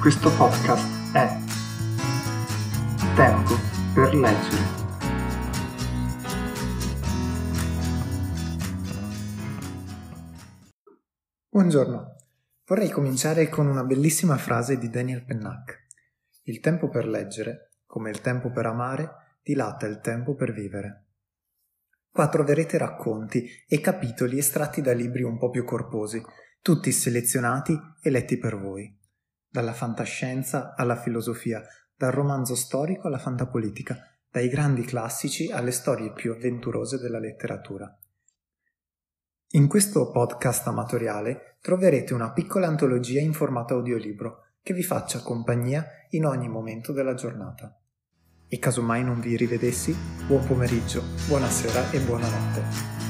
Questo podcast è Tempo per leggere. Buongiorno, vorrei cominciare con una bellissima frase di Daniel Pennac. Il tempo per leggere, come il tempo per amare, dilata il tempo per vivere. Qua troverete racconti e capitoli estratti da libri un po' più corposi, tutti selezionati e letti per voi. Dalla fantascienza alla filosofia, dal romanzo storico alla fantapolitica, dai grandi classici alle storie più avventurose della letteratura. In questo podcast amatoriale troverete una piccola antologia in formato audiolibro che vi faccia compagnia in ogni momento della giornata e caso mai non vi rivedessi, buon pomeriggio, buonasera e buonanotte.